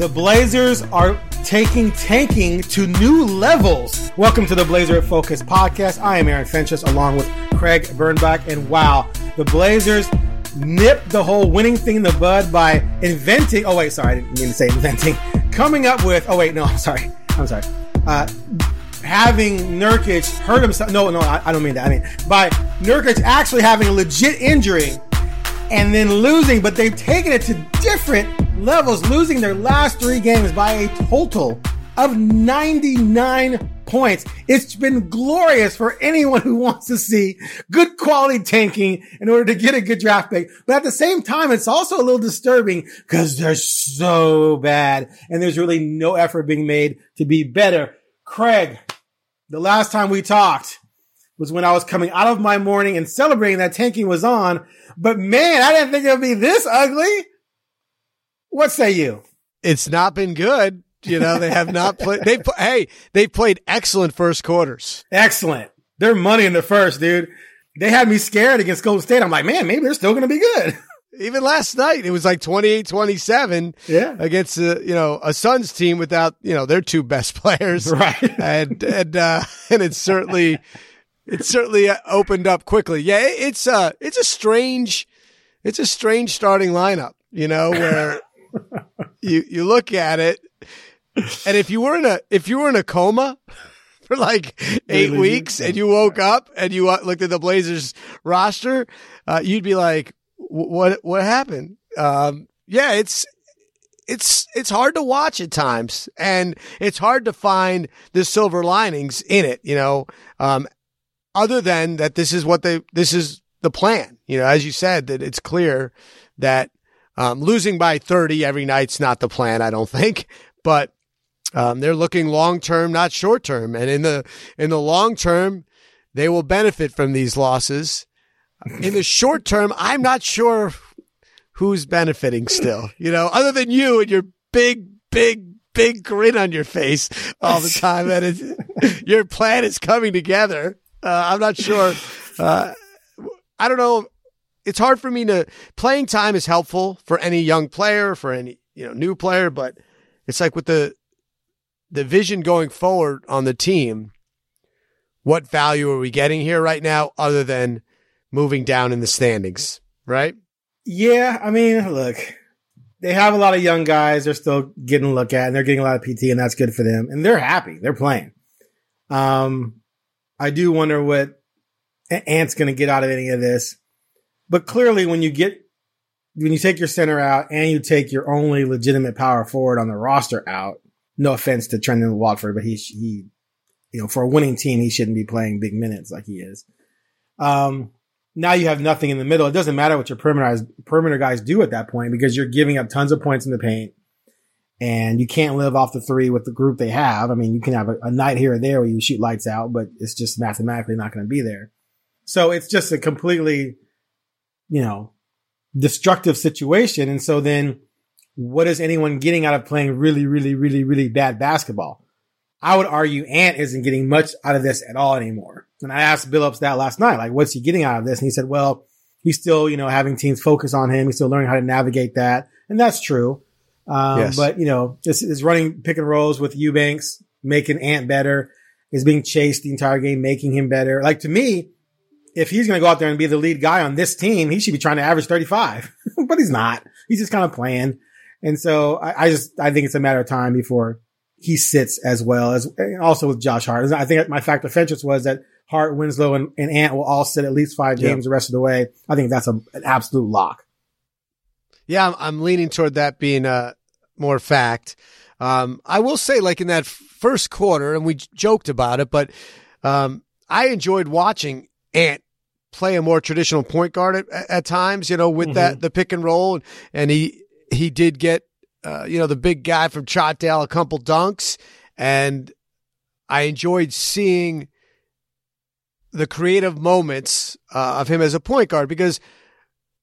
The Blazers are taking tanking to new levels. Welcome to the Blazer Focus podcast. I am Aaron Fentress along with Craig Bernbach. And wow, the Blazers nipped the whole winning thing in the bud by inventing. Oh, wait, sorry, I didn't mean to say inventing. Coming up with. Oh, wait, no, I'm sorry. I'm sorry. Uh, having Nurkic hurt himself. No, no, I, I don't mean that. I mean, by Nurkic actually having a legit injury and then losing, but they've taken it to different levels, losing their last three games by a total of 99 points. It's been glorious for anyone who wants to see good quality tanking in order to get a good draft pick. But at the same time, it's also a little disturbing because they're so bad and there's really no effort being made to be better. Craig, the last time we talked was when I was coming out of my morning and celebrating that tanking was on. But man, I didn't think it would be this ugly. What say you? It's not been good. You know, they have not played. They hey, they played excellent first quarters. Excellent. They're money in the first, dude. They had me scared against Golden State. I'm like, man, maybe they're still going to be good. Even last night, it was like 28-27 Yeah. against a, you know, a Suns team without, you know, their two best players. Right. And, and, uh, and it's certainly, it certainly uh, opened up quickly. Yeah. It's, uh, it's a strange, it's a strange starting lineup, you know, where you, you look at it and if you were in a, if you were in a coma for like eight Really? weeks and you woke up and you uh, looked at the Blazers roster, uh, you'd be like, what, what happened? Um, yeah, it's, it's, it's hard to watch at times and it's hard to find the silver linings in it, you know, um, other than that this is what they, this is the plan, you know, as you said, that it's clear that, um, losing by 30 every night's not the plan, I don't think, but, um, they're looking long term, not short term. And in the, in the long term, they will benefit from these losses. In the short term, I'm not sure who's benefiting still, you know, other than you and your big, big, big grin on your face all the time. And your plan is coming together. Uh, I'm not sure. Uh, I don't know. It's hard for me to playing time is helpful for any young player, for any, you know, new player, but it's like with the, the vision going forward on the team, what value are we getting here right now other than moving down in the standings, right? Yeah. I mean, look, they have a lot of young guys. They're still getting a look at and they're getting a lot of PT and that's good for them. And they're happy. They're playing. Um, I do wonder what Ant's going to get out of any of this. But clearly, when you get when you take your center out and you take your only legitimate power forward on the roster out, no offense to Trendon Watford, but he he, you know, for a winning team, he shouldn't be playing big minutes like he is. Um, now you have nothing in the middle. It doesn't matter what your perimeter perimeter guys do at that point because you're giving up tons of points in the paint and you can't live off the three with the group they have. I mean, you can have a, a night here or there where you shoot lights out, but it's just mathematically not going to be there. So it's just a completely, you know, destructive situation. And so then what is anyone getting out of playing really, really, really, really bad basketball? I would argue Ant isn't getting much out of this at all anymore. And I asked Billups that last night, like, what's he getting out of this? And he said, well, he's still, you know, having teams focus on him. He's still learning how to navigate that. And that's true. Um, Yes. but you know, this is running pick and rolls with Eubanks, making Ant better, is being chased the entire game, making him better. Like to me, if he's going to go out there and be the lead guy on this team, he should be trying to average 35. but he's not. He's just kind of playing. And so I, I just, I think it's a matter of time before he sits as well as and also with Josh Hart. I think my fact of interest was that Hart, Winslow, and, and Ant will all sit at least five games the rest of the way. I think that's a, an absolute lock. Yeah, I'm, I'm leaning toward that being a more fact. Um, I will say, like in that first quarter, and we joked about it, but um, I enjoyed watching Ant play a more traditional point guard at, at times. You know, with mm-hmm. that the pick and roll, and he he did get uh, you know the big guy from Troutdale a couple dunks, and I enjoyed seeing the creative moments uh, of him as a point guard because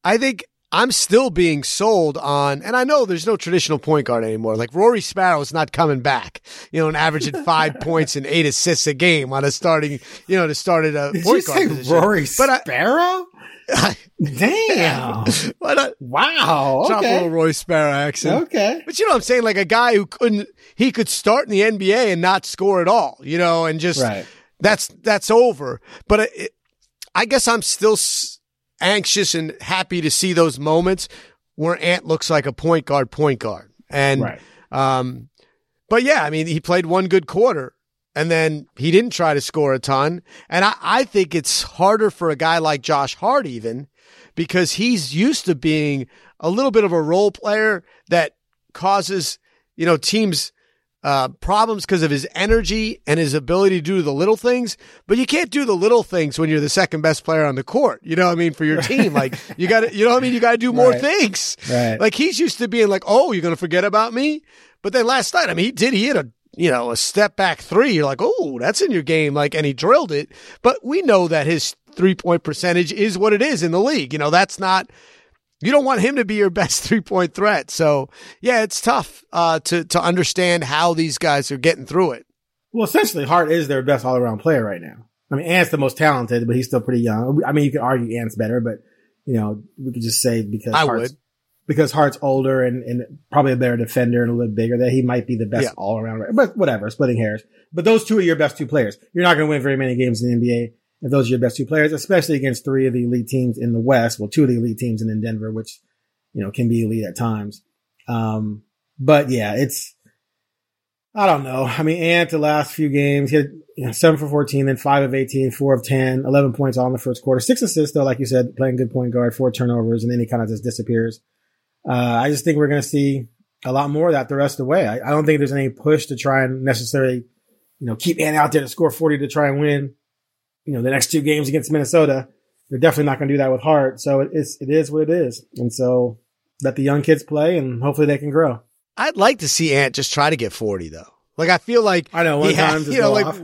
I think I'm still being sold on, and I know there's no traditional point guard anymore. Like Rory Sparrow is not coming back, you know, and averaging five points and eight assists a game on a starting, you know, to start at a Did point you guard say position. Rory But Sparrow? I, Damn. why not wow. drop a Okay. little Roy Sparrow accent? Okay. But you know what I'm saying? Like a guy who couldn't, he could start in the NBA and not score at all, you know, and just, Right. that's, that's over. But it, I guess I'm still s- anxious and happy to see those moments where Ant looks like a point guard, point guard. And, Right. um, but yeah, I mean, he played one good quarter and then he didn't try to score a ton. And I, I think it's harder for a guy like Josh Hart even because he's used to being a little bit of a role player that causes, you know, teams uh, problems because of his energy and his ability to do the little things. But you can't do the little things when you're the second best player on the court. You know what I mean? For your team, like you got to, you know what I mean? You got to do more Right. things. Right. Like he's used to being like, oh, you're going to forget about me. But then last night, I mean, he did, he hit a, you know, a step back three. You're like, oh, that's in your game. Like, and he drilled it. But we know that his three point percentage is what it is in the league. You know, that's not, you don't want him to be your best three point threat. So yeah, it's tough, uh, to, to understand how these guys are getting through it. Well, essentially, Hart is their best all around player right now. I mean, Ant's the most talented, but he's still pretty young. I mean, you could argue Ant's better, but you know, we could just say because I Hart's, would. because Hart's older and, and probably a better defender and a little bigger, that he might be the best Yeah. all around. But whatever, splitting hairs. But those two are your best two players. You're not going to win very many games in the NBA if those are your best two players, especially against three of the elite teams in the West. Well, two of the elite teams and in Denver, which you know can be elite at times. Um, but yeah, it's I don't know. I mean, Ant the last few games, he had you know, seven for 14, then five of 18, four of 10, 11 points all in the first quarter, six assists though, like you said, playing good point guard, four turnovers, and then he kind of just disappears. Uh, I just think we're going to see a lot more of that the rest of the way. I, I don't think there's any push to try and necessarily, you know, keep Ant out there to score 40 to try and win, you know, the next two games against Minnesota. They're definitely not going to do that with Hart. So it is, it is what it is. And so let the young kids play and hopefully they can grow. I'd like to see Ant just try to get 40 though. Like I feel like I know, one time you know, like off.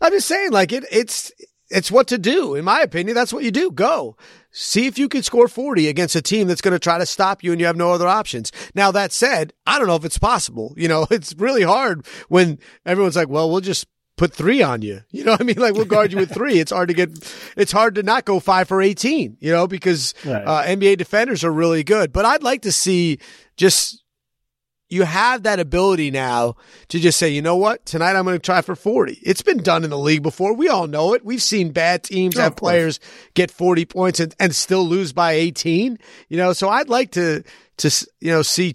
I'm just saying, like it, it's it's what to do. In my opinion, that's what you do. Go see if you can score 40 against a team that's going to try to stop you, and you have no other options. Now that said, I don't know if it's possible. You know, it's really hard when everyone's like, "Well, we'll just." Put three on you. You know what I mean? Like we'll guard you with three. It's hard to get, it's hard to not go five for 18, you know, because, Right. uh, NBA defenders are really good, but I'd like to see just you have that ability now to just say, you know what, tonight I'm going to try for 40. It's been done in the league before. We all know it. We've seen bad teams Oh, have players get 40 points and, and still lose by 18. You know, so I'd like to, to, you know, see,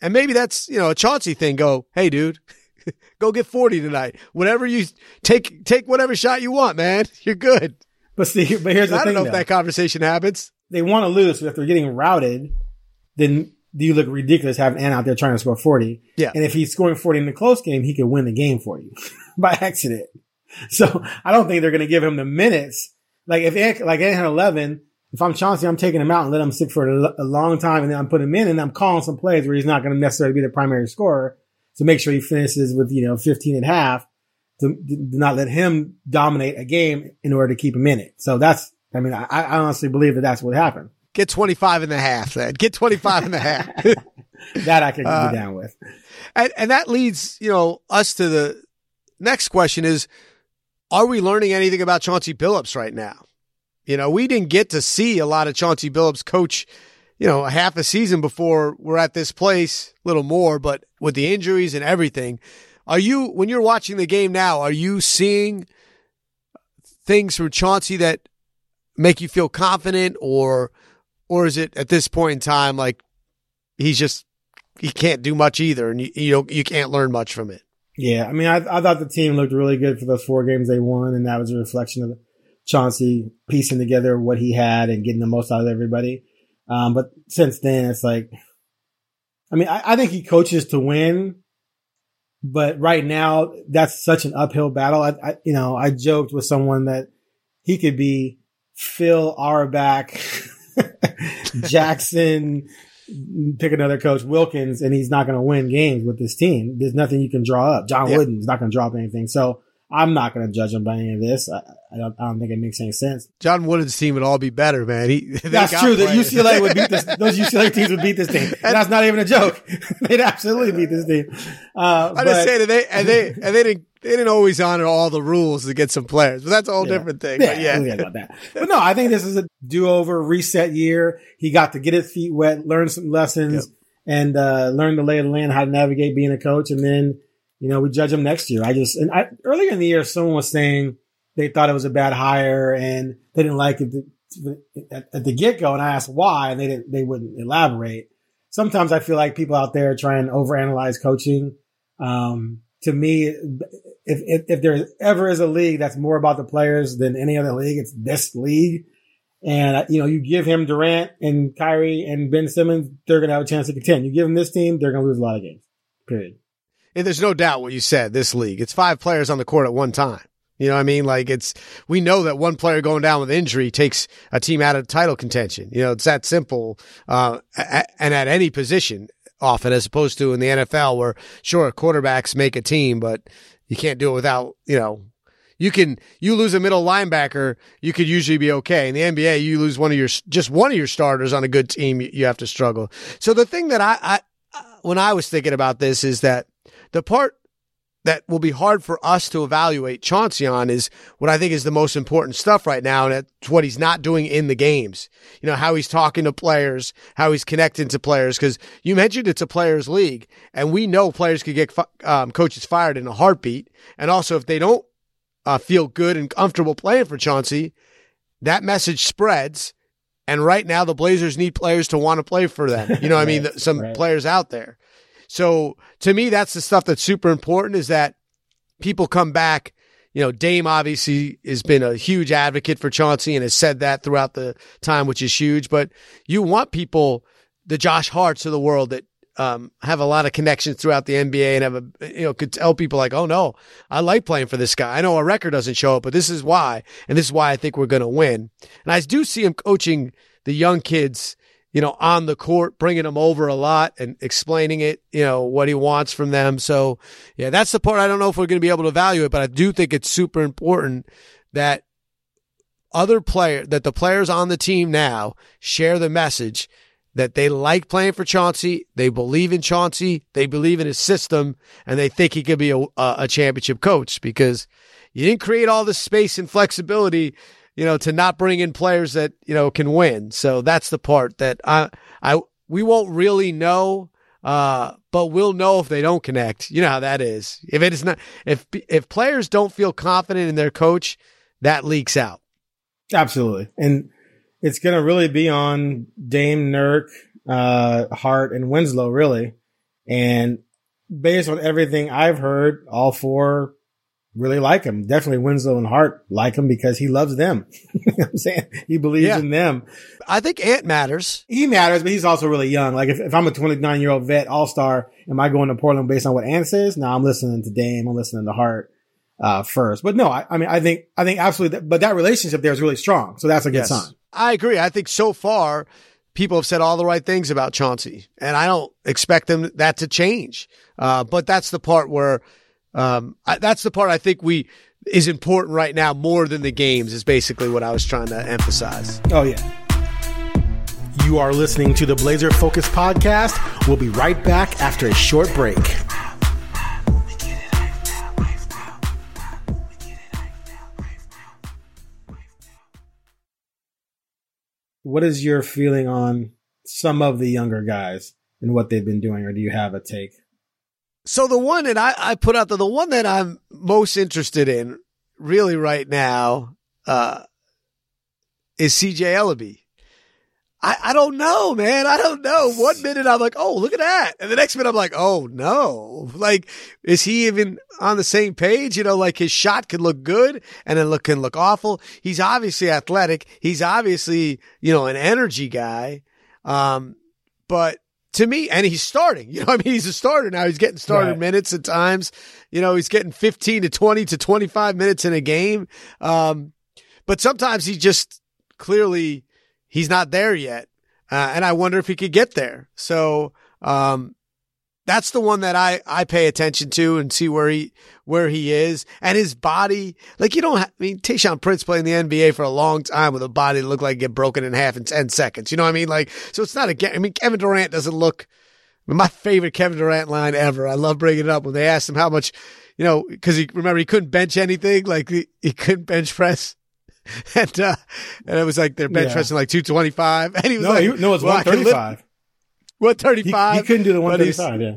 and maybe that's, you know, a Chauncey thing. Go, hey, dude, go get 40 tonight. Whatever you take, take whatever shot you want, man. You're good. But see, but here's the thing. I don't know though. if that conversation happens. they want to lose, but if they're getting routed, then do you look ridiculous having Ant out there trying to score 40? Yeah. And if he's scoring 40 in the close game, he could win the game for you by accident. So I don't think they're going to give him the minutes. Like if Ant, like Ant had 11, if I'm Chauncey, I'm taking him out and let him sit for a, a long time and then I'm putting him in and I'm calling some plays where he's not going to necessarily be the primary scorer to make sure he finishes with, you know, 15 and a half to, to not let him dominate a game in order to keep him in it. So that's, I mean, I, I honestly believe that that's what happened. Get 25 and a half then. Get 25 and a half. That I can Uh, be down with. And, and that leads, you know, us to the next question is, are we learning anything about Chauncey Billups right now? You know, we didn't get to see a lot of Chauncey Billups coach, you know, half a season before we're at this place, a little more, but with the injuries and everything, are you, when you're watching the game now, are you seeing things from Chauncey that make you feel confident or or is it at this point in time like he's just he can't do much either, and you you you can't learn much from it. Yeah, I mean, I, I thought the team looked really good for those four games they won, and that was a reflection of Chauncey piecing together what he had and getting the most out of everybody. Um, but since then, it's like, I mean, I, I think he coaches to win, but right now that's such an uphill battle. I, I you know, I joked with someone that he could be Phil Auerbach, Jackson, pick another coach, Wilkens, and he's not going to win games with this team. There's nothing you can draw up. John Yeah. Wooden's not going to draw up anything. So I'm not going to judge him by any of this. I, I, don't, I don't think it makes any sense. John Wooden's team would all be better, man. He they true. That. UCLA would beat this. Those UCLA teams would beat this team. And that's not even a joke. They'd absolutely beat this team. Uh, I just say that they and they and they didn't they didn't always honor all the rules to get some players, but that's a whole Yeah. different thing. Yeah, but yeah, we'll about that. But no, I think this is a do-over, reset year. He got to get his feet wet, learn some lessons, and uh, learn the lay of the land, how to navigate being a coach, and then you know we judge him next year. I just and I, earlier in the year, someone was saying they thought it was a bad hire and they didn't like it at, at the get-go, and I asked why, and they didn't. They wouldn't elaborate. Sometimes I feel like people out there try and overanalyze coaching. Um, to me, if, if, if there ever is a league that's more about the players than any other league, it's this league. And, you know, you give him Durant and Kyrie and Ben Simmons, they're going to have a chance to contend. You give them this team, they're going to lose a lot of games. Period. There's no doubt what you said. This league, it's five players on the court at one time. You know what I mean? Like it's, we know that one player going down with injury takes a team out of title contention. You know, it's that simple. Uh, and at any position often as opposed to in the NFL where sure quarterbacks make a team, but you can't do it without, you know, you can, you lose a middle linebacker, you could usually be okay. In the NBA, you lose one of your, just one of your starters on a good team, you, you have to struggle. So the thing that I, I, when I was thinking about this is that the part that will be hard for us to evaluate Chauncey on is what I think is the most important stuff right now. And it's what he's not doing in the games. You know, how he's talking to players, how he's connecting to players. Cause you mentioned it's a players league and we know players could get um, coaches fired in a heartbeat. And also if they don't uh, feel good and comfortable playing for Chauncey, that message spreads. And right now the Blazers need players to want to play for them. You know what I mean? Some right. players out there. So to me, that's the stuff that's super important is that people come back. You know, Dame obviously has been a huge advocate for Chauncey and has said that throughout the time, which is huge. But you want people, the Josh Harts of the world that um, have a lot of connections throughout the NBA and have a, you know, could tell people like, oh no, I like playing for this guy. I know our record doesn't show it, but this is why. And this is why I think we're going to win. And I do see him coaching the young kids, you know, on the court, bringing them over a lot and explaining it, you know, what he wants from them. So yeah, that's the part I don't know if we're going to be able to value it, but I do think it's super important that other player, that the players on the team now share the message that they like playing for Chauncey. They believe in Chauncey. They believe in his system and they think he could be a, a, championship coach because you didn't create all this space and flexibility, you know, to not bring in players that, you know, can win. So that's the part that I, I, we won't really know. Uh, but we'll know if they don't connect. You know how that is. If it is not, if, if players don't feel confident in their coach, that leaks out. Absolutely. And it's going to really be on Dame, Nurk, uh, Hart, and Winslow, really. And based on everything I've heard, all four really like him. Definitely Winslow and Hart like him because he loves them. you know what I'm saying? He believes Yeah. in them. I think Ant matters. He matters, but he's also really young. Like if, if I'm a 29 year old vet all star, am I going to Portland based on what Ant says? No, I'm listening to Dame. I'm listening to Hart, uh, first. But no, I, I mean, I think, I think absolutely, that, but that relationship there is really strong. So that's a good Yes. sign. I agree. I think so far people have said all the right things about Chauncey, and I don't expect them that to change. Uh, but that's the part where um, I, that's the part I think we is important right now more than the games is basically what I was trying to emphasize. Oh, yeah. You are listening to the Blazer Focus podcast. We'll be right back after a short break. What is your feeling on some of the younger guys and what they've been doing, or do you have a take? So the one that I, I put out there, the one that I'm most interested in really right now, uh, is CJ Elleby. I, I don't know, man. I don't know. One minute I'm like, oh, look at that. And the next minute I'm like, oh no. Like, is he even on the same page? You know, like his shot could look good and then look can look awful. He's obviously athletic. He's obviously, you know, an energy guy. Um, but to me, and he's starting. You know, I mean, he's a starter now. He's getting starter Right. minutes at times. You know, he's getting 15 to 20 to 25 minutes in a game. Um, but sometimes he just clearly he's not there yet. Uh, and I wonder if he could get there. So, um, that's the one that I, I pay attention to and see where he, where he is and his body. Like you don't, ha- I mean, Tayshaun Prince played in the NBA for a long time with a body that looked like it get broken in half in 10 seconds. You know what I mean? Like, so it's not a, I mean, Kevin Durant doesn't look, my favorite Kevin Durant line ever. I love bringing it up when they asked him how much, you know, cause he, remember he couldn't bench anything. Like he, he couldn't bench press. And, uh, and it was like they're bench Yeah. pressing like 225. And he was No, like, he, no, it's I can lift- 135. 135. He, he couldn't do the but 135. Yeah.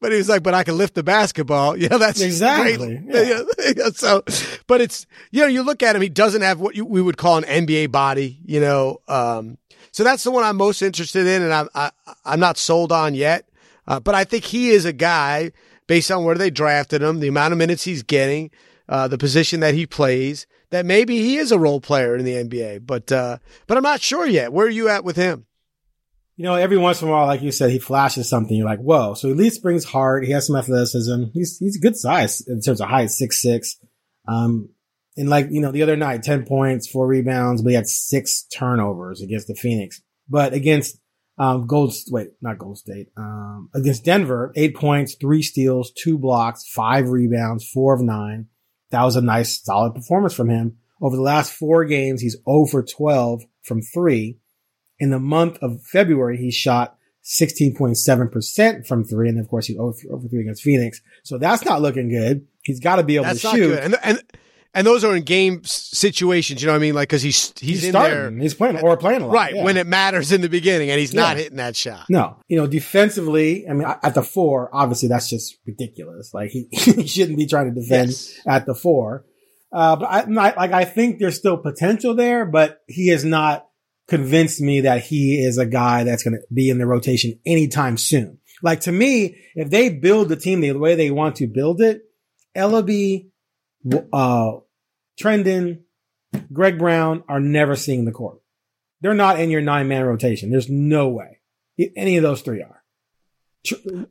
But he was like, but I can lift the basketball. Yeah, that's Exactly, yeah. Yeah, so, but it's, you know, you look at him, he doesn't have what you, we would call an NBA body, you know. Um, so that's the one I'm most interested in and I'm, I, I'm not sold on yet. Uh, but I think he is a guy based on where they drafted him, the amount of minutes he's getting, uh, the position that he plays, that maybe he is a role player in the NBA. But, uh, but I'm not sure yet. Where are you at with him? You know, every once in a while, like you said, he flashes something. You're like, whoa. So at least brings heart. He has some athleticism. He's, he's good size in terms of height, six, six. Um, and like, you know, the other night, 10 points, four rebounds, but he had six turnovers against the Phoenix. But against, um, Gold, wait, not Gold State, um, against Denver, eight points, three steals, two blocks, five rebounds, four of nine. That was a nice, solid performance from him. Over the last four games, he's 0 for 12 from three. In the month of February, he shot 16.7% from three. And of course, he's over, over three against Phoenix. So that's not looking good. He's got to be able That's to not shoot. good. And, and, and those are in game situations, you know what I mean? Like, cause he's, he's, He's, in starting. there. He's playing or playing a lot. Right. yeah. When it matters in the beginning and he's not hitting that shot. No, you know, defensively, I mean, at the four, obviously that's just ridiculous. Like he, he shouldn't be trying to defend Yes. at the four. Uh, but I, like, I think there's still potential there, but he is not convinced me that he is a guy that's going to be in the rotation anytime soon. Like to me, if they build the team the way they want to build it, Elleby, uh, Trendon, Greg Brown are never seeing the court. They're not in your nine man rotation. There's no way any of those three are.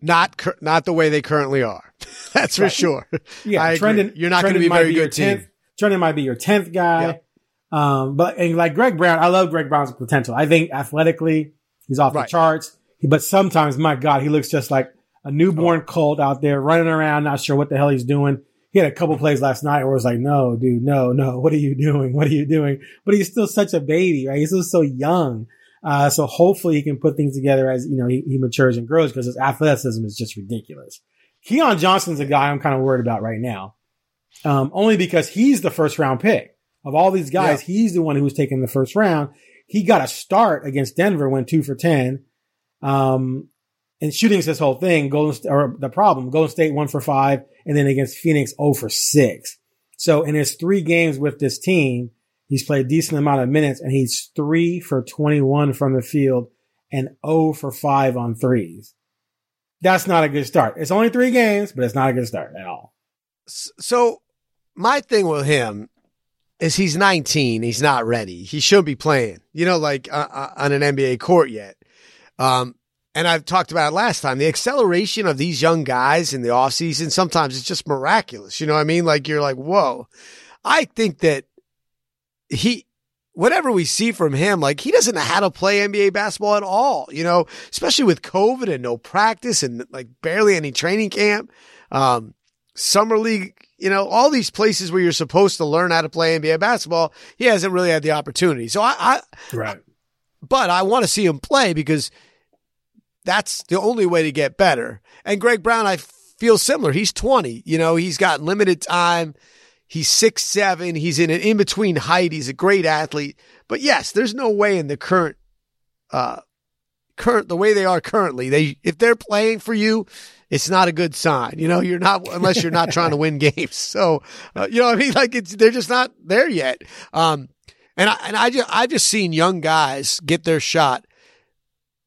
Not, not the way they currently are. That's for sure. Yeah, I agree. Trendon, You're not going to be very good team. 10th Trendon might be your tenth guy. Yep. Um, but and like Greg Brown, I love Greg Brown's potential. I think athletically, he's off Right. the charts. But sometimes, my God, he looks just like a newborn colt out there running around, not sure what the hell he's doing. He had a couple plays last night where it was like, no, dude, no, no, what are you doing? What are you doing? But he's still such a baby, right? He's still so young. Uh, so hopefully he can put things together as, you know, he, he matures and grows because his athleticism is just ridiculous. Keon Johnson's a guy I'm kind of worried about right now. Um, only because he's the first round pick of all these guys. He's the one who was taken the first round. He got a start against Denver, went two for 10. Um, and shooting's this whole thing. Golden or the problem, Golden State one for five, and then against Phoenix 0 for six. So in his three games with this team, he's played a decent amount of minutes and he's three for 21 from the field and 0 for five on threes. That's not a good start. It's only three games, but it's not a good start at all. So my thing with him is he's 19. He's not ready. He shouldn't be playing, you know, like uh, uh, on an NBA court yet. Um, and I've talked about it last time. The acceleration of these young guys in the offseason, sometimes it's just miraculous. You know what I mean? Like you're like, whoa. I think that he, whatever we see from him, like he doesn't know how to play NBA basketball at all, you know, especially with COVID and no practice and like barely any training camp. Um, summer league, you know, all these places where you're supposed to learn how to play NBA basketball, he hasn't really had the opportunity. So I, I Right. but I want to see him play because that's the only way to get better. And Greg Brown, I feel similar. He's 20, you know, he's got limited time. He's six, seven. He's in an in between height. He's a great athlete. But yes, there's no way in the current, uh, current, the way they are currently, they, if they're playing for you, it's not a good sign. You know, you're not, unless you're not trying to win games. So, uh, you know I mean? Like it's, they're just not there yet. Um, And I and I just I just seen young guys get their shot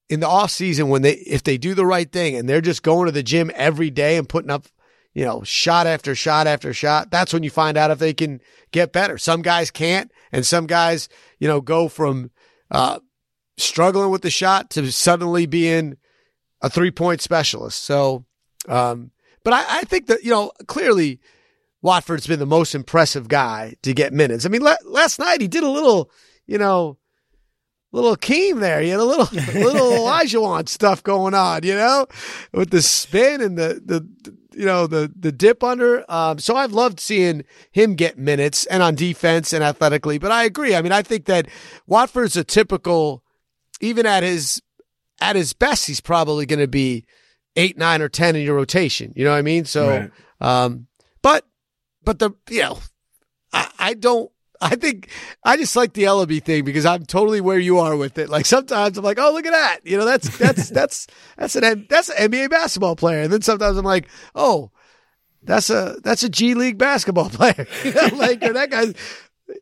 in the off season when they if they do the right thing and they're just going to the gym every day and putting up, you know, shot after shot after shot. That's when you find out if they can get better. Some guys can't, and some guys, you know, go from uh, struggling with the shot to suddenly being a three point specialist. So, um, but I, I think that you know clearly Watford's been the most impressive guy to get minutes. I mean, la- last night he did a little, you know, little Keem there. He had a little, little Elijah stuff going on, you know, with the spin and the, the, the you know, the, the dip under. Um, so I've loved seeing him get minutes and on defense and athletically, but I agree. I mean, I think that Watford's a typical, even at his, at his best, he's probably going to be eight, nine or 10 in your rotation. You know what I mean? So, Right. um, but, but the, you know, I, I don't, I think I just like the Elleby thing because I'm totally where you are with it. Like sometimes I'm like, oh, look at that. You know, that's, that's, that's, that's an, that's an NBA basketball player. And then sometimes I'm like, oh, that's a, that's a G League basketball player. You know, like that guy's,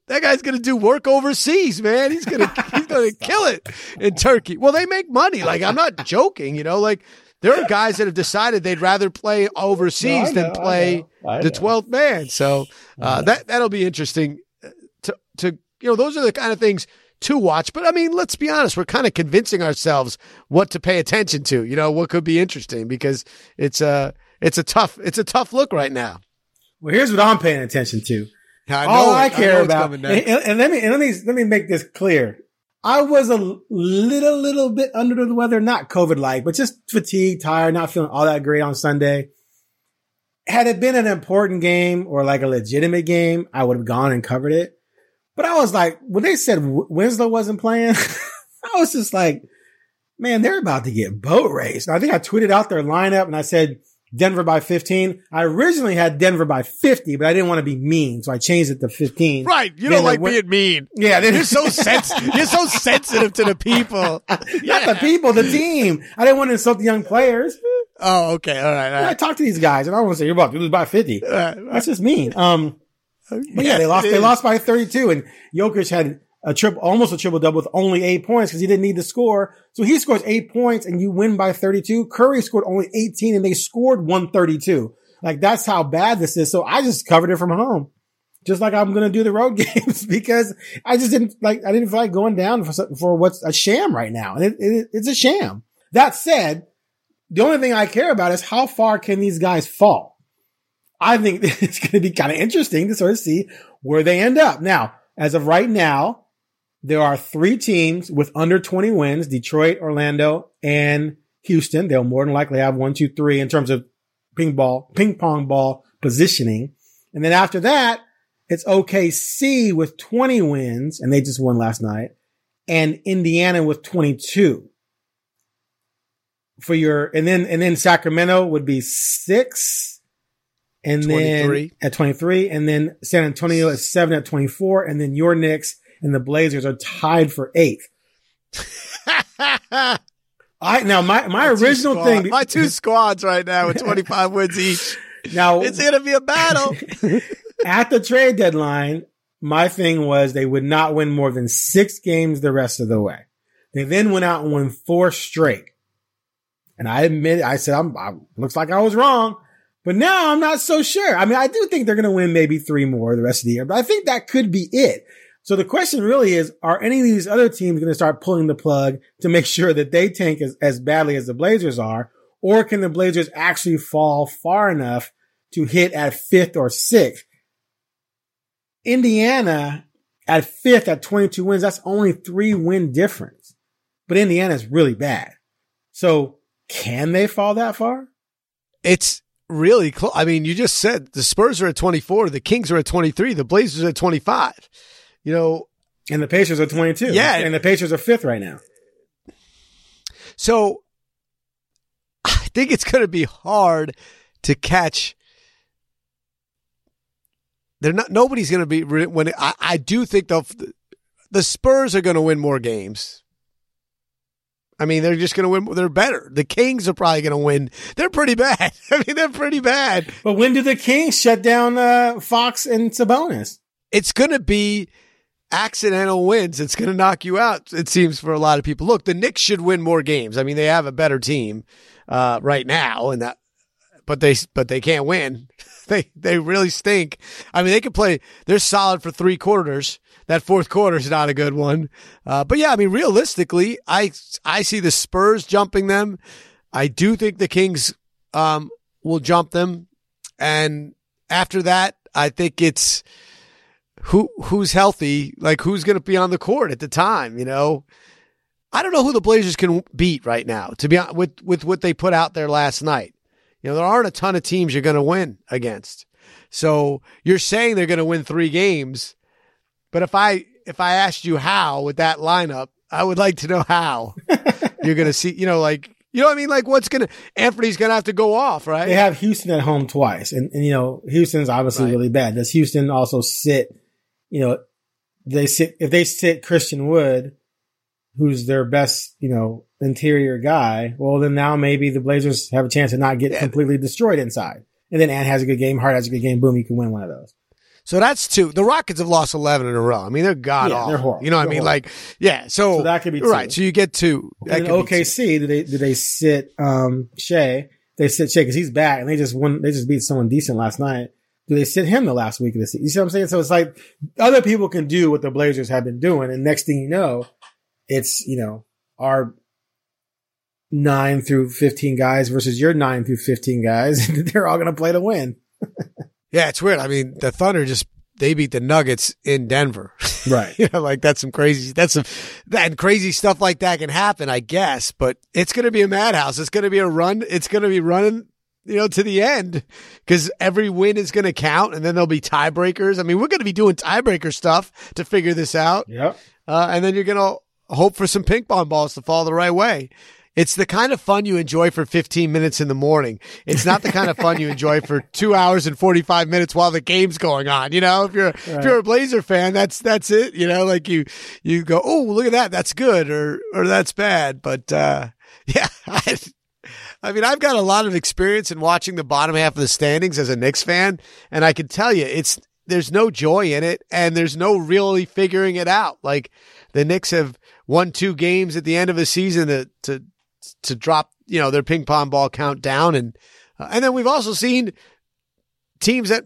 that guy's going to do work overseas, man. He's going to, he's going to kill it in Turkey. Well, they make money. Like I'm not joking, you know, like there are guys that have decided they'd rather play overseas No, I than know, I play know, I the 12th man. So, uh, that, that'll be interesting to, to, you know, those are the kind of things to watch. But I mean, let's be honest, we're kind of convincing ourselves what to pay attention to, you know, what could be interesting because it's a, it's a tough, it's a tough look right now. Well, here's what I'm paying attention to. I All it. I care know about, coming and, and- and let me and let me let me make this clear. I was a little little bit under the weather, not COVID like, but just fatigued, tired, not feeling all that great on Sunday. Had it been an important game or like a legitimate game, I would have gone and covered it. But I was like, when they said Winslow wasn't playing, I was just like, man, they're about to get boat raced. And I think I tweeted out their lineup and I said Denver by 15. I originally had Denver by 50, but I didn't want to be mean. So I changed it to 15. Right. You Then don't like win- being mean. Yeah. Then You're so sens- you're so sensitive to the people. not the people, the team. I didn't want to insult the young players. Oh, okay. All right. All I right. talk to these guys and I don't want to say you're about to lose by 50. All right. That's just mean. Um, but yeah, they lost. They lost by 32, and Jokic had a triple, almost a triple double with only eight points because he didn't need to score. So he scores eight points, and you win by 32. Curry scored only 18, and they scored 132. Like that's how bad this is. So I just covered it from home, just like I'm going to do the road games because I just didn't like. I didn't feel like going down for for what's a sham right now, and it, it, it's a sham. That said, the only thing I care about is how far can these guys fall. I think it's going to be kind of interesting to sort of see where they end up. Now, as of right now, there are three teams with under 20 wins, Detroit, Orlando, and Houston. They'll more than likely have one, two, three in terms of ping ball, ping pong ball positioning. And then after that, it's OKC with 20 wins, and they just won last night, and Indiana with 22 for your, and then, and then Sacramento would be six. And 23. then at 23, and then San Antonio is seven at 24, and then your Knicks and the Blazers are tied for eighth. I now my my Two original squad- thing My two squads right now with 25 wins each. now It's going to be a battle. at the trade deadline, my thing was they would not win more than six games the rest of the way. They then went out and won four straight. And I admit, I said, I'm, I, looks like I was wrong, but now I'm not so sure. I mean, I do think they're going to win maybe three more the rest of the year, but I think that could be it. So the question really is, are any of these other teams going to start pulling the plug to make sure that they tank as, as badly as the Blazers are? Or can the Blazers actually fall far enough to hit at fifth or sixth? Indiana at fifth at 22 wins, that's only three win difference. But Indiana is really bad. So can they fall that far? It's really close. I mean, you just said the Spurs are at 24, the Kings are at 23, the Blazers are at 25. You know, And the Pacers are 22. Yeah. And the Pacers are fifth right now. so I think it's going to be hard to catch. They're not. Nobody's going to be when I, I do think the the Spurs are going to win more games. I mean, they're just going to win. They're better. The Kings are probably going to win. They're pretty bad. I mean, they're pretty bad. But when do the Kings shut down uh, Fox and Sabonis? It's going to be. Accidental wins. It's going to knock you out. It seems for a lot of people. Look, the Knicks should win more games. I mean, they have a better team uh, right now, and that, but they but they can't win. they they really stink. I mean, they can play. They're solid for three quarters. That fourth quarter is not a good one. Uh, but yeah, I mean, realistically, I I see the Spurs jumping them. I do think the Kings um, will jump them, and after that, I think it's who who's healthy, like who's going to be on the court at the time. You know, I don't know who the Blazers can beat right now. To be honest, with with what they put out there last night, you know, there aren't a ton of teams you're going to win against. So you're saying they're going to win three games, but if I if I asked you how with that lineup, I would like to know how you're going to see. You know, like you know what I mean? Like what's going to Anthony's going to have to go off, right? They have Houston at home twice, and, and you know Houston's obviously Right. really bad. Does Houston also sit? You know, they sit if they sit Christian Wood, who's their best, you know, interior guy. Well, then now maybe the Blazers have a chance to not get completely destroyed inside. And then Ant has a good game, Hart has a good game. Boom, you can win one of those. So that's two. The Rockets have lost eleven in a row. I mean, they're god Yeah, awful. they're horrible. You know what I They're mean? horrible. Like, yeah. So, So that could be right. So you get two. That And two. OKC, do they do they sit um Shai? They sit Shai because he's back, and they just won. They just beat someone decent last night. They sit him the last week of the season? You see what I'm saying? So it's like other people can do what the Blazers have been doing, and next thing you know, it's you know our nine through fifteen guys versus your nine through fifteen guys, they're all going to play to win. Yeah, it's weird. I mean, the Thunder just they beat the Nuggets in Denver. Right. you know, like that's some crazy. That's some that crazy stuff like that can happen, I guess. But it's going to be a madhouse. It's going to be a run. It's going to be running. You know, to the end, because every win is going to count, and then there'll be tiebreakers. I mean, we're going to be doing tiebreaker stuff to figure this out. Yep. uh, and then you're gonna hope for some ping pong balls to fall the right way. It's the kind of fun you enjoy for 15 minutes in the morning. It's not the kind of fun you enjoy for two hours and 45 minutes while the game's going on. You know, if you're if you're a Blazer fan, that's that's it. You know, like you you go, oh look at that, that's good or or that's bad. But uh, yeah, I, I mean, I've got a lot of experience in watching the bottom half of the standings as a Knicks fan, and I can tell you, it's there's no joy in it, and there's no really figuring it out. Like the Knicks have won two games at the end of the season to to to drop, you know, their ping pong ball count down, and uh, and then we've also seen teams that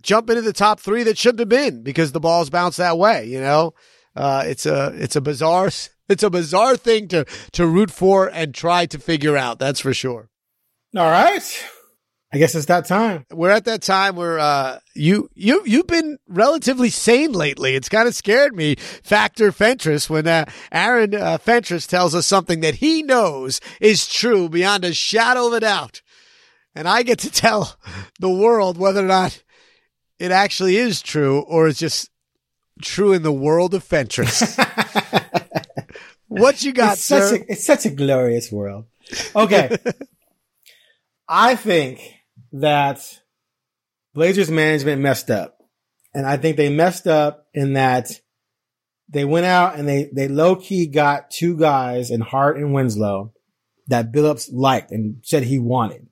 jump into the top three that shouldn't have been because the balls bounce that way. You know, uh, it's a it's a bizarre it's a bizarre thing to to root for and try to figure out. That's for sure. All right. I guess it's that time. We're at that time where uh, you you you've been relatively sane lately. It's kind of scared me. Fact or Fentress when uh, Aaron uh, Fentress tells us something that he knows is true beyond a shadow of a doubt, and I get to tell the world whether or not it actually is true or it's just true in the world of Fentress. what you got, it's such sir? a it's such a glorious world. Okay. I think that Blazers management messed up. And I think they messed up in that they went out and they, they low key got two guys in Hart and Winslow that Billups liked and said he wanted.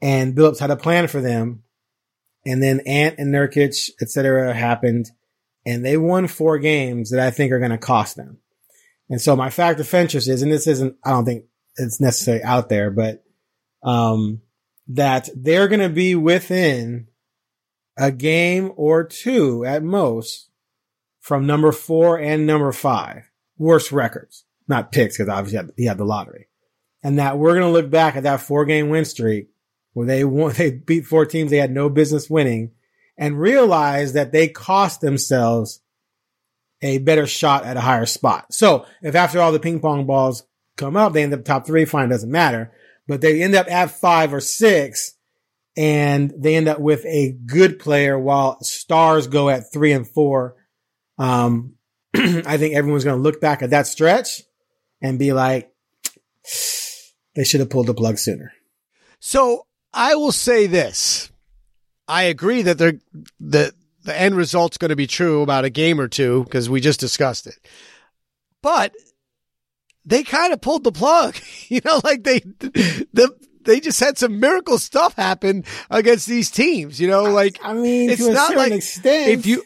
And Billups had a plan for them. And then Ant and Nurkic, et cetera, happened. And they won four games that I think are going to cost them. And so my fact of Fentress is, and this isn't, I don't think it's necessarily out there, but, um, that they're going to be within a game or two at most from number four and number five. Worst records, not picks, because obviously he had the lottery. And that we're going to look back at that four game win streak where they won, they beat four teams they had no business winning and realize that they cost themselves a better shot at a higher spot. So if after all the ping pong balls come up, they end up top three, fine, doesn't matter. But they end up at five or six and they end up with a good player while stars go at three and four. Um, I think everyone's going to look back at that stretch and be like, they should have pulled the plug sooner. So I will say this. I agree that they're, the, the end result's going to be true about a game or two because we just discussed it. But they kind of pulled the plug, you know, like they, the, they just had some miracle stuff happen against these teams, you know, like I mean, it's not like extent, if you,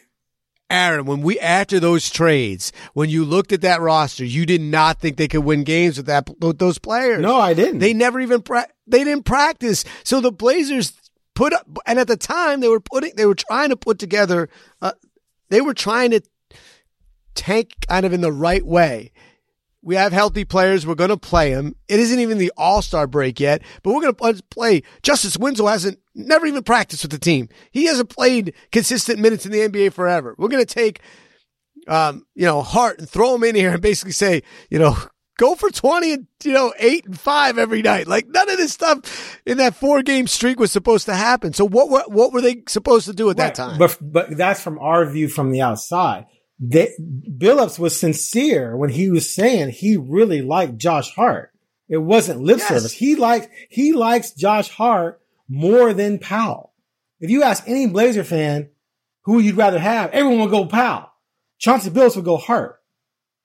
Aaron, when we after those trades, when you looked at that roster, you did not think they could win games with that with those players. No, I didn't. They never even pra- they didn't practice. So the Blazers put up, and at the time they were putting they were trying to put together. Uh, they were trying to tank kind of in the right way. We have healthy players. We're going to play them. It isn't even the All Star break yet, but we're going to play. Justice Winslow hasn't never even practiced with the team. He hasn't played consistent minutes in the NBA forever. We're going to take, um, you know, Hart and throw him in here and basically say, you know, go for 20 and, you know, eight and five every night. Like none of this stuff in that four game streak was supposed to happen. So what were, what were they supposed to do at that time? But but that's from our view from the outside. They, Billups was sincere when he was saying he really liked Josh Hart. It wasn't lip Yes. service. He likes he likes Josh Hart more than Powell. If you ask any Blazer fan who you'd rather have, everyone will go Powell. Chauncey Billups would go Hart.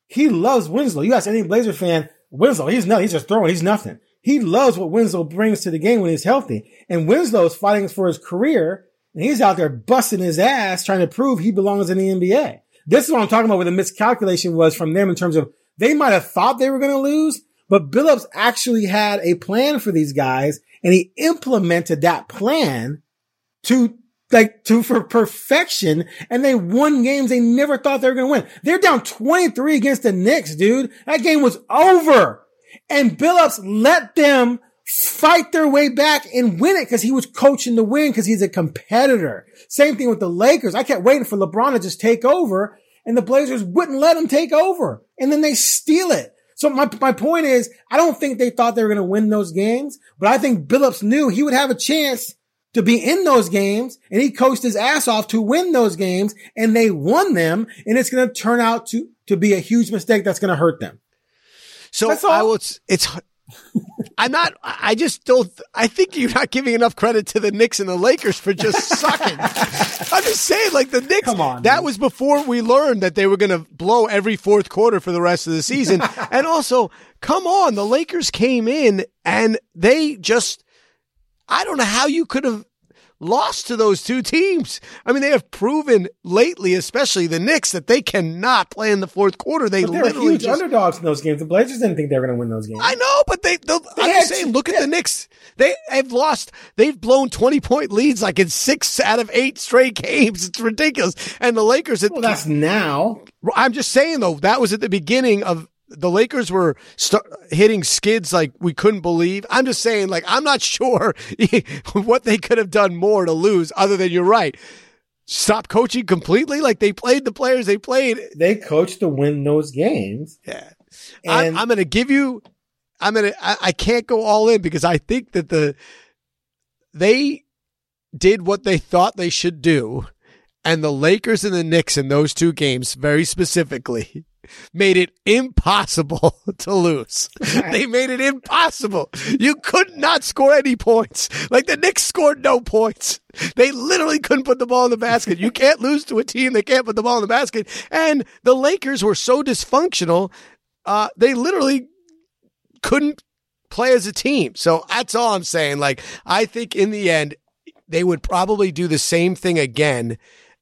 He loves Winslow. You ask any Blazer fan, Winslow, he's nothing. He's just throwing. He's nothing. He loves what Winslow brings to the game when he's healthy. And Winslow is fighting for his career and he's out there busting his ass trying to prove he belongs in the NBA. This is what I'm talking about where the miscalculation was from them in terms of they might have thought they were going to lose, but Billups actually had a plan for these guys and he implemented that plan to like to for perfection and they won games they never thought they were going to win. They're down 23 against the Knicks, dude. That game was over. And Billups let them fight their way back and win it because he was coaching to win because he's a competitor. Same thing with the Lakers. I kept waiting for LeBron to just take over and the Blazers wouldn't let him take over. And then they steal it. So my, my point is, I don't think they thought they were going to win those games, but I think Billups knew he would have a chance to be in those games and he coached his ass off to win those games and they won them and it's going to turn out to, to be a huge mistake that's going to hurt them. So. I will. It's. it's I'm not. I just don't. I think you're not giving enough credit to the Knicks and the Lakers for just sucking. I'm just saying, like the Knicks. Come on, that dude. was before we learned that they were going to blow every fourth quarter for the rest of the season. and also, come on, the Lakers came in and they just. I don't know how you could have lost to those two teams. I mean, they have proven lately, especially the Knicks, that they cannot play in the fourth quarter. They But they were huge just, underdogs in those games. The Blazers didn't think they were going to win those games. I know, but they. they'll- I'm had- just saying. Look at the Knicks. They have lost. They've blown 20 point leads like in six out of eight straight games. It's ridiculous. And the Lakers. well, that's now. I'm just saying though. That was at the beginning of. The Lakers were start hitting skids like we couldn't believe. I'm just saying, like, I'm not sure what they could have done more to lose, other than you're right. Stop coaching completely. Like they played the players they played. They coached to win those games. Yeah. I'm, I'm going to give you, I'm going to, I can't go all in because I think that the, they did what they thought they should do. And the Lakers and the Knicks in those two games, very specifically, made it impossible to lose. they made it impossible. You could not score any points. Like the Knicks scored no points. They literally couldn't put the ball in the basket. You can't lose to a team that can't put the ball in the basket. And the Lakers were so dysfunctional, uh, they literally couldn't play as a team. So that's all I'm saying. Like, I think in the end, they would probably do the same thing again.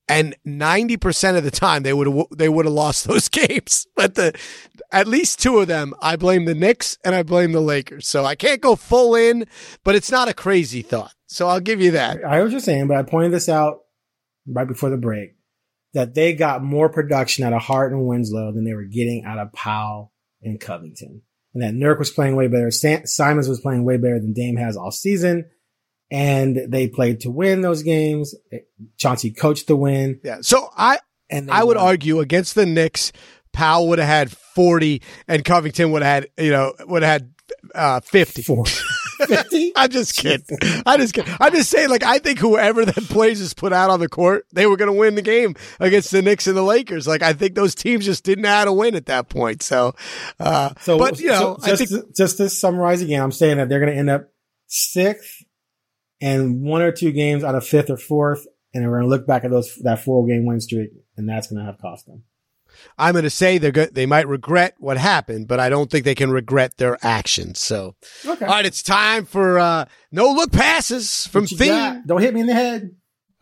And 90% of the time they would have, they would have lost those games. But the, at least two of them, I blame the Knicks and I blame the Lakers. So I can't go full in, but it's not a crazy thought. So I'll give you that. I was just saying, but I pointed this out right before the break that they got more production out of Hart and Winslow than they were getting out of Powell and Covington. And that Nurk was playing way better. Sam- Simons was playing way better than Dame has all season. And they played to win those games. Chauncey coached to win. Yeah. So I, And I would won. argue against the Knicks, Powell would have had 40 and Covington would have had, you know, would have had uh, 50. Four. 50? I'm just kidding. I just kidding. I'm just saying, like, I think whoever that Blazers put out on the court, they were going to win the game against the Knicks and the Lakers. Like, I think those teams just didn't know how to win at that point. So, uh, So, but you know, so just, I think just to summarize again, I'm saying that they're going to end up sixth and one or two games out of fifth or fourth. And we're going to look back at those, that four game win streak and that's going to have cost them. I'm going to say they're good. They might regret what happened, but I don't think they can regret their actions. So, Okay. all right, it's time for, uh, no look passes from What you Theme. Don't hit me in the head.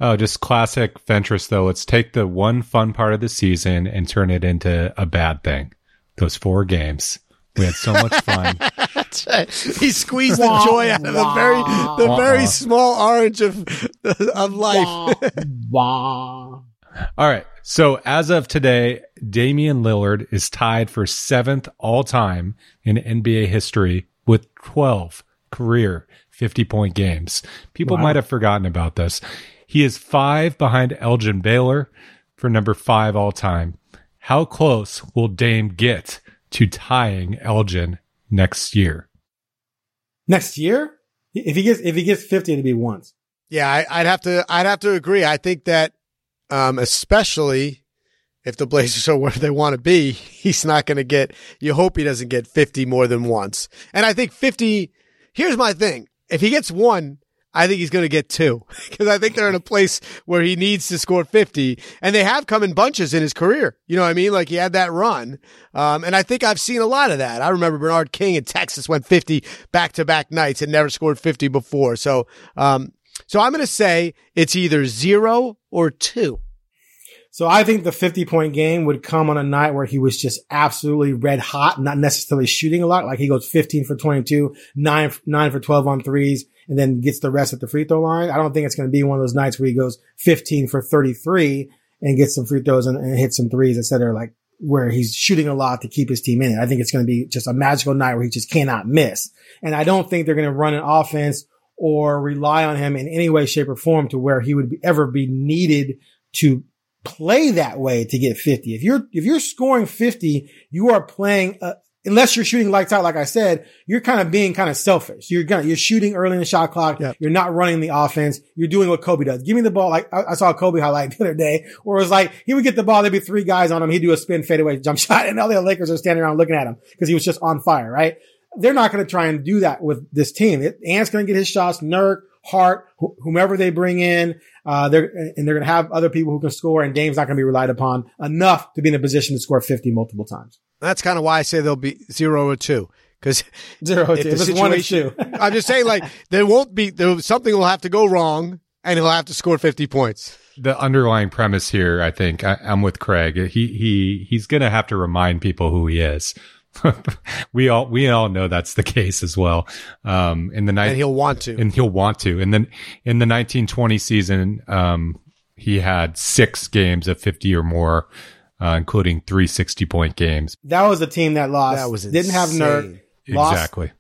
Oh, just classic Fentress though. Let's take the one fun part of the season and turn it into a bad thing. Those four games. We had so much fun. That's right. He squeezed the joy out of the very the very small orange of of life. Wah. All right. So as of today, Damian Lillard is tied for seventh all time in NBA history with 12 career 50 point games. People might have forgotten about this. He is five behind Elgin Baylor for number five all time. How close will Dame get to tying Elgin next year? Next year, if he gets if he gets fifty, it'd be once. Yeah, I, I'd have to. I'd have to agree. I think that, um, especially if the Blazers are where they want to be, he's not going to get. You hope he doesn't get fifty more than once. And I think fifty. Here's my thing: if he gets one, I think he's going to get two because I think they're in a place where he needs to score 50 and they have come in bunches in his career. You know what I mean? Like he had that run. Um, and I think I've seen a lot of that. I remember Bernard King in Texas went 50 back to back nights and never scored 50 before. So, um, so I'm going to say it's either zero or two. So I think the 50 point game would come on a night where he was just absolutely red hot, not necessarily shooting a lot. Like he goes 15 for 22, nine, nine for 12 on threes, and then gets the rest at the free throw line. I don't think it's going to be one of those nights where he goes 15 for 33 and gets some free throws and, and hits some threes, et cetera, like where he's shooting a lot to keep his team in it. I think it's going to be just a magical night where he just cannot miss. And I don't think they're going to run an offense or rely on him in any way, shape or form to where he would be, ever be needed to play that way to get 50. If you're, if you're scoring 50, you are playing, uh, unless you're shooting lights out, like I said, you're kind of being kind of selfish. You're gonna, you're shooting early in the shot clock. Yep. You're not running the offense. You're doing what Kobe does. Give me the ball. Like I, I saw a Kobe highlight the other day where it was like, he would get the ball. There'd be three guys on him. He'd do a spin fadeaway jump shot and all the Lakers are standing around looking at him because he was just on fire, right? They're not going to try and do that with this team. It, Ant's going to get his shots. Nurk, Hart, wh- whomever they bring in, uh, they're, and they're going to have other people who can score and Dame's not going to be relied upon enough to be in a position to score 50 multiple times. That's kind of why I say there'll be zero or two. Cause Zero. if If the it's one or two. I'm just saying like there won't be, there, something will have to go wrong and he'll have to score 50 points. the underlying premise here, I think I, I'm with Craig. He he he's gonna have to remind people who he is. we all we all know that's the case as well. Um, in the night, And he'll want to. and he'll want to. And then in the 1920 season, um, he had six games of 50 or more, uh, including three 60 point games. That was a team that lost. That was Didn't have Nurk. insane. Lost Exactly.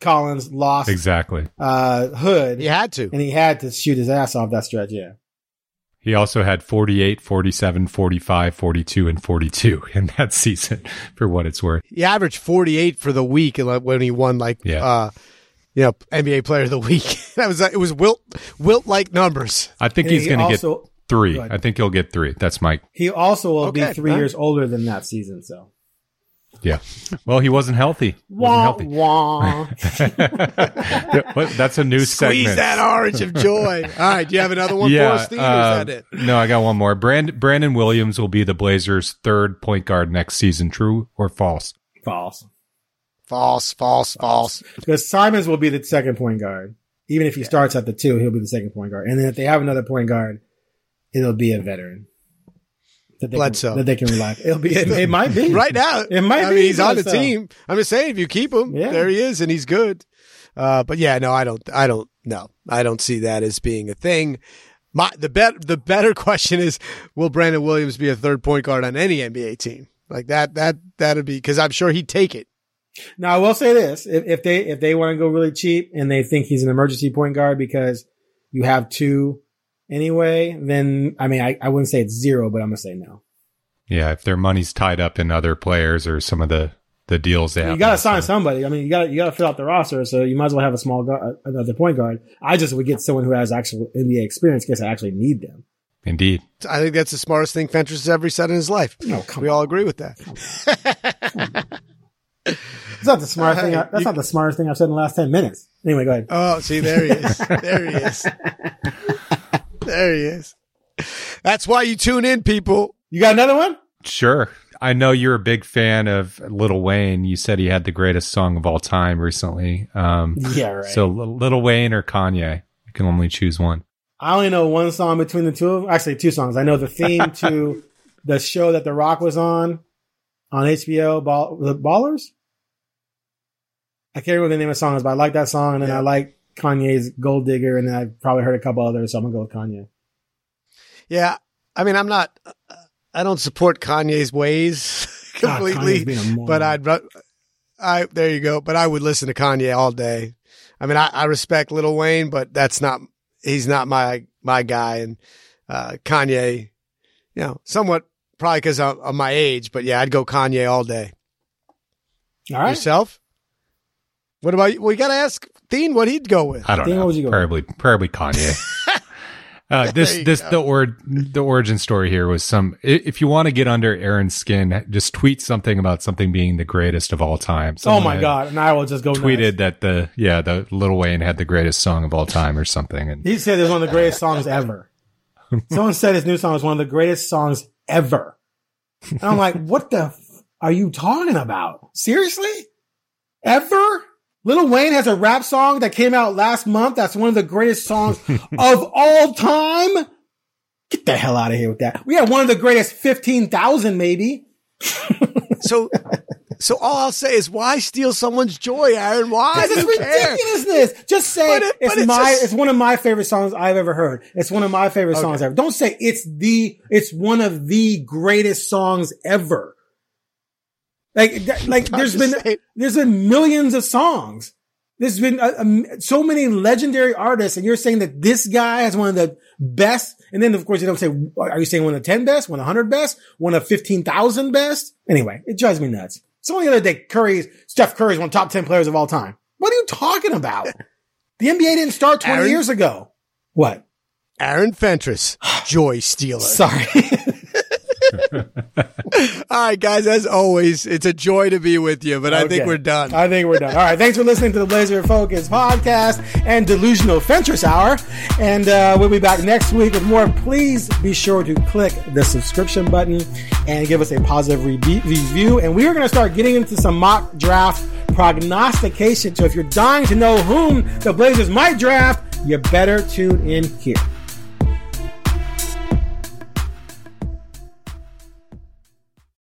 Collins. Lost Exactly. uh, Hood. He had to. And he had to shoot his ass off that stretch. Yeah. He also had 48, 47, 45, 42, and 42 in that season for what it's worth. He averaged 48 for the week when he won like, Yeah. uh, you know, NBA player of the week. that was, it was Wilt, Wilt like numbers. I think And he's he going to get also- three. Go. I think he'll get three. That's my, He also will Okay, be three huh? years older than that season. So. yeah. Well, he wasn't healthy. Wasn't healthy. wah. Yeah, That's a new Squeeze segment. that orange of joy. All right. Do you have another one for yeah. us, Steve? or uh, is that it? No, I got one more. Brand, Brandon Williams will be the Blazers' third point guard next season. True or false? False. False, false, false. Because Simons will be the second point guard. Even if he starts at the two, he'll be the second point guard. And then if they have another point guard, it'll be a veteran. That they Bledsoe. Can, that they can rely. It'll be. It, it might be Right now, It might I be mean, he's on the Bledsoe. team. I'm just saying, if you keep him, Yeah. there he is, and he's good. Uh, but yeah, no, I don't, I don't, no, I don't see that as being a thing. My the bet the better question is, will Brandon Williams be a third point guard on any NBA team? Like that, that that'd be because I'm sure he'd take it. Now I will say this: if, if they if they want to go really cheap and they think he's an emergency point guard because you have two anyway, then I mean I, I wouldn't say it's zero, but I'm gonna say no. Yeah. If their money's tied up in other players or some of the, the deals they have. You got to sign so- somebody. I mean, you got to you got to fill out the roster, so you might as well have a small guard, another point guard. I just would get someone who has actual NBA experience in case I actually need them. Indeed. I think that's the smartest thing Fentress has ever said in his life. No, come we all agree with that. It's not the smartest thing. I, that's not the smartest thing I've said in the last ten minutes. Anyway, go ahead. Oh, see, there he is. There he is. There he is. That's why you tune in, people. You got another one? Sure. I know you're a big fan of Lil Wayne. You said he had the greatest song of all time recently. Um, Yeah, right. So Lil Wayne or Kanye? You can only choose one. I only know one song between the two of them. Actually, two songs. I know the theme to the show that The Rock was on on HBO, Ball, it Ballers. I can't remember the name of the song is, but I like that song, and then Yeah. I like Kanye's Gold Digger, and then I probably heard a couple others, so I'm gonna go with Kanye. Yeah, I mean, I'm not. I don't support Kanye's ways God, completely, Kanye's being a moron. but I'd. I there you go. But I would listen to Kanye all day. I mean, I, I respect Lil Wayne, but that's not. He's not my my guy, and uh, Kanye, you know, somewhat probably because of, of my age, but yeah, I'd go Kanye all day. All right, Yourself? What about you? Well, you got to ask Dean what he'd go with. I don't Dean, know. what would you go probably probably Kanye. Uh, this this go. the or the origin story here was some. If you want to get under Aaron's skin, just tweet something about something being the greatest of all time. oh my god, and I will just go Tweeted nuts. that the yeah the Lil Wayne had the greatest song of all time or something, and He said it was one of the greatest songs ever. Someone said his new song was one of the greatest songs ever. And I'm like, what the f- are you talking about? Seriously? Ever? Lil Wayne has a rap song that came out last month. That's one of the greatest songs of all time. Get the hell out of here with that. We had one of the greatest 15,000 maybe. So, so all I'll say is, why steal someone's joy, Aaron? Why? This do is care? ridiculousness. Just say But it- it's but it's my just- it's one of my favorite songs I've ever heard. It's one of my favorite songs ever. Don't say it's the it's one of the greatest songs ever. Like like there's been there's been millions of songs. There's been uh, um, so many legendary artists, and you're saying that this guy has one of the best. And then, of course, you don't say, are you saying one of the 10 best, one of the 100 best, one of 15,000 best? Anyway, it drives me nuts. Someone the other day, Curry's, Steph Curry's one of the top 10 players of all time. What are you talking about? The NBA didn't start 20 Aaron? years ago. What? Aaron Fentress, joy stealer. Sorry. All right, guys. As always, it's a joy to be with you, but I think we're done. I think we're done. All right. Thanks for listening to the Blazer Focus podcast and Delusional Fentress Hour. And uh, we'll be back next week with more. Please be sure to click the subscription button and give us a positive re- review. And we are going to start getting into some mock draft prognostication. So if you're dying to know whom the Blazers might draft, you better tune in here.